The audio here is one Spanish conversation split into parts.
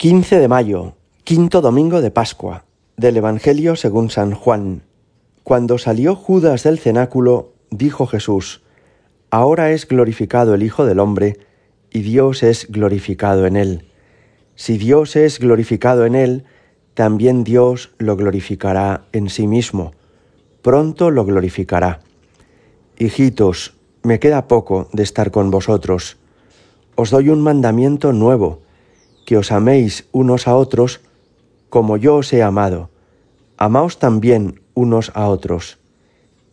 15 de mayo, quinto domingo de Pascua, del Evangelio según San Juan. Cuando salió Judas del cenáculo, dijo Jesús, Ahora es glorificado el Hijo del Hombre, y Dios es glorificado en él. Si Dios es glorificado en él, también Dios lo glorificará en sí mismo. Pronto lo glorificará. Hijitos, me queda poco de estar con vosotros. Os doy un mandamiento nuevo que os améis unos a otros como yo os he amado. Amaos también unos a otros.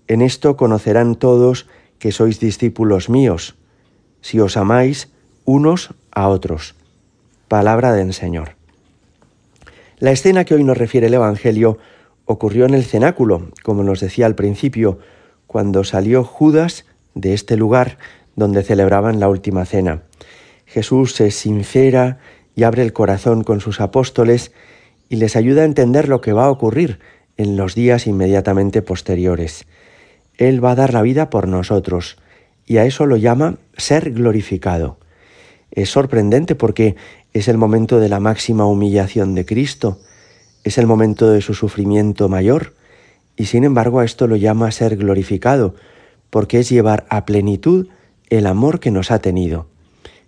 En esto conocerán todos que sois discípulos míos, si os amáis unos a otros. Palabra del Señor. La escena que hoy nos refiere el Evangelio ocurrió en el cenáculo, como nos decía al principio, cuando salió Judas de este lugar donde celebraban la última cena. Jesús se sincera y abre el corazón con sus apóstoles y les ayuda a entender lo que va a ocurrir en los días inmediatamente posteriores. Él va a dar la vida por nosotros y a eso lo llama ser glorificado. Es sorprendente porque es el momento de la máxima humillación de Cristo, es el momento de su sufrimiento mayor, y sin embargo a esto lo llama ser glorificado, porque es llevar a plenitud el amor que nos ha tenido.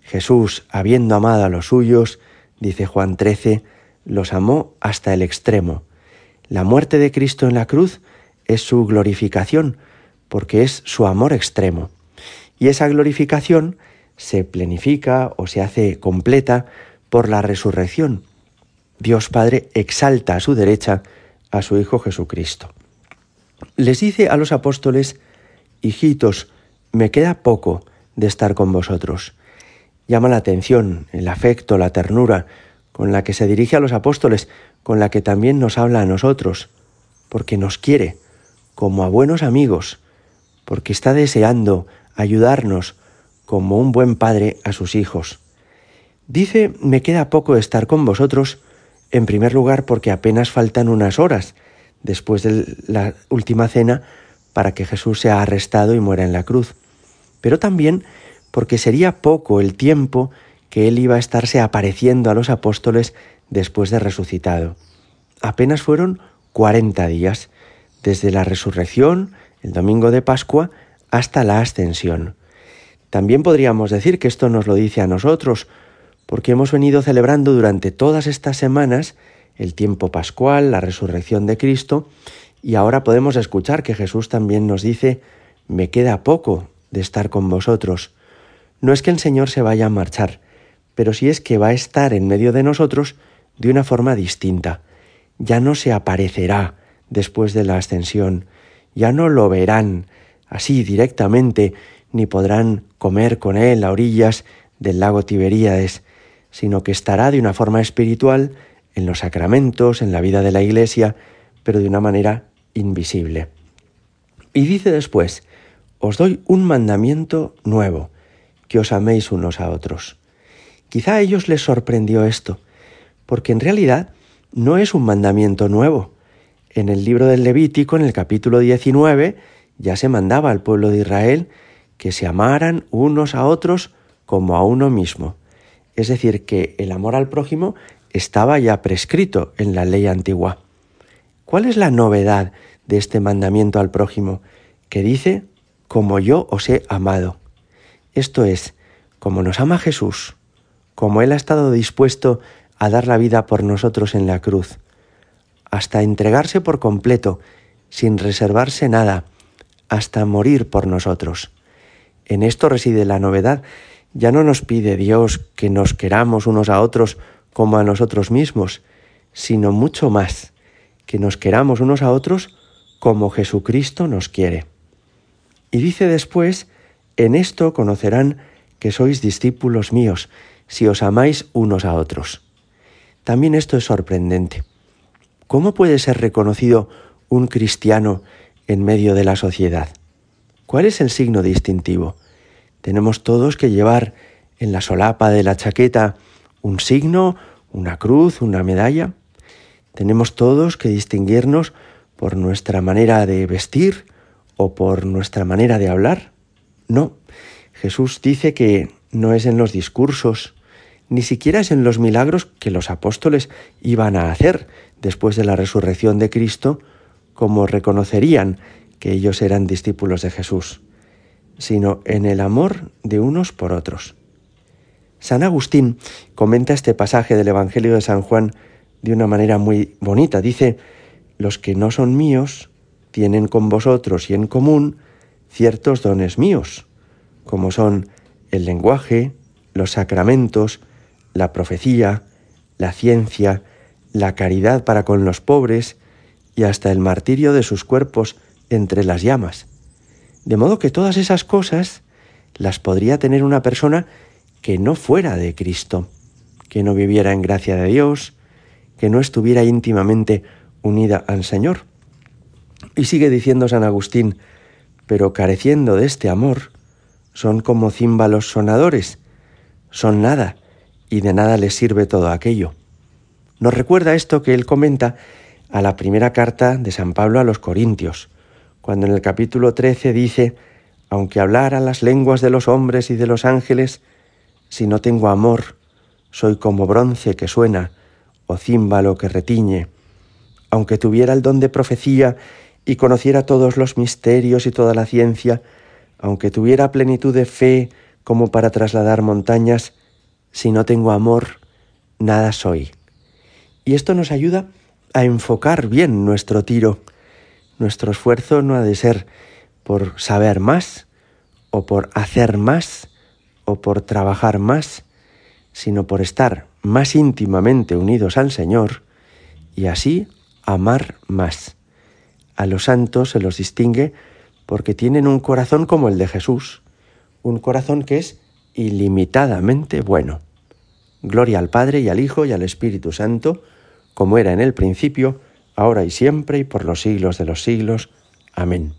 Jesús, habiendo amado a los suyos, dice Juan 13, los amó hasta el extremo. La muerte de Cristo en la cruz es su glorificación, porque es su amor extremo. Y esa glorificación se plenifica o se hace completa por la resurrección. Dios Padre exalta a su derecha a su Hijo Jesucristo. Les dice a los apóstoles, hijitos, me queda poco de estar con vosotros llama la atención, el afecto, la ternura con la que se dirige a los apóstoles, con la que también nos habla a nosotros, porque nos quiere como a buenos amigos, porque está deseando ayudarnos como un buen padre a sus hijos. Dice, me queda poco estar con vosotros, en primer lugar porque apenas faltan unas horas después de la última cena para que Jesús sea arrestado y muera en la cruz, pero también porque sería poco el tiempo que él iba a estarse apareciendo a los apóstoles después de resucitado. Apenas fueron cuarenta días, desde la resurrección, el domingo de Pascua, hasta la ascensión. También podríamos decir que esto nos lo dice a nosotros, porque hemos venido celebrando durante todas estas semanas el tiempo pascual, la resurrección de Cristo, y ahora podemos escuchar que Jesús también nos dice, me queda poco de estar con vosotros. No es que el Señor se vaya a marchar, pero sí es que va a estar en medio de nosotros de una forma distinta. Ya no se aparecerá después de la ascensión, ya no lo verán así directamente, ni podrán comer con él a orillas del lago Tiberíades, sino que estará de una forma espiritual en los sacramentos, en la vida de la Iglesia, pero de una manera invisible. Y dice después, os doy un mandamiento nuevo, que os améis unos a otros. Quizá a ellos les sorprendió esto, porque en realidad no es un mandamiento nuevo. En el libro del Levítico, en el capítulo 19, ya se mandaba al pueblo de Israel que se amaran unos a otros como a uno mismo. Es decir, que el amor al prójimo estaba ya prescrito en la ley antigua. ¿Cuál es la novedad de este mandamiento al prójimo? Que dice, como yo os he amado. Esto es, como nos ama Jesús, como Él ha estado dispuesto a dar la vida por nosotros en la cruz, hasta entregarse por completo, sin reservarse nada, hasta morir por nosotros. En esto reside la novedad. Ya no nos pide Dios que nos queramos unos a otros como a nosotros mismos, sino mucho más, que nos queramos unos a otros como Jesucristo nos quiere. Y dice después en esto conocerán que sois discípulos míos, si os amáis unos a otros. También esto es sorprendente. ¿Cómo puede ser reconocido un cristiano en medio de la sociedad? ¿Cuál es el signo distintivo? Tenemos todos que llevar en la solapa de la chaqueta un signo, una cruz, una medalla. Tenemos todos que distinguirnos por nuestra manera de vestir o por nuestra manera de hablar. No, Jesús dice que no es en los discursos, ni siquiera es en los milagros que los apóstoles iban a hacer después de la resurrección de Cristo, como reconocerían que ellos eran discípulos de Jesús, sino en el amor de unos por otros. San Agustín comenta este pasaje del Evangelio de San Juan de una manera muy bonita. Dice, los que no son míos tienen con vosotros y en común ciertos dones míos, como son el lenguaje, los sacramentos, la profecía, la ciencia, la caridad para con los pobres y hasta el martirio de sus cuerpos entre las llamas. De modo que todas esas cosas las podría tener una persona que no fuera de Cristo, que no viviera en gracia de Dios, que no estuviera íntimamente unida al Señor. Y sigue diciendo San Agustín, pero careciendo de este amor, son como címbalos sonadores, son nada, y de nada les sirve todo aquello. Nos recuerda esto que él comenta a la primera carta de San Pablo a los Corintios, cuando en el capítulo 13 dice, aunque hablara las lenguas de los hombres y de los ángeles, si no tengo amor, soy como bronce que suena o címbalo que retiñe. Aunque tuviera el don de profecía y conociera todos los misterios y toda la ciencia, aunque tuviera plenitud de fe como para trasladar montañas, si no tengo amor, nada soy. Y esto nos ayuda a enfocar bien nuestro tiro. Nuestro esfuerzo no ha de ser por saber más o por hacer más o por trabajar más, sino por estar más íntimamente unidos al Señor y así amar más. A los santos se los distingue porque tienen un corazón como el de Jesús, un corazón que es ilimitadamente bueno. Gloria al Padre y al Hijo y al Espíritu Santo, como era en el principio, ahora y siempre y por los siglos de los siglos. Amén.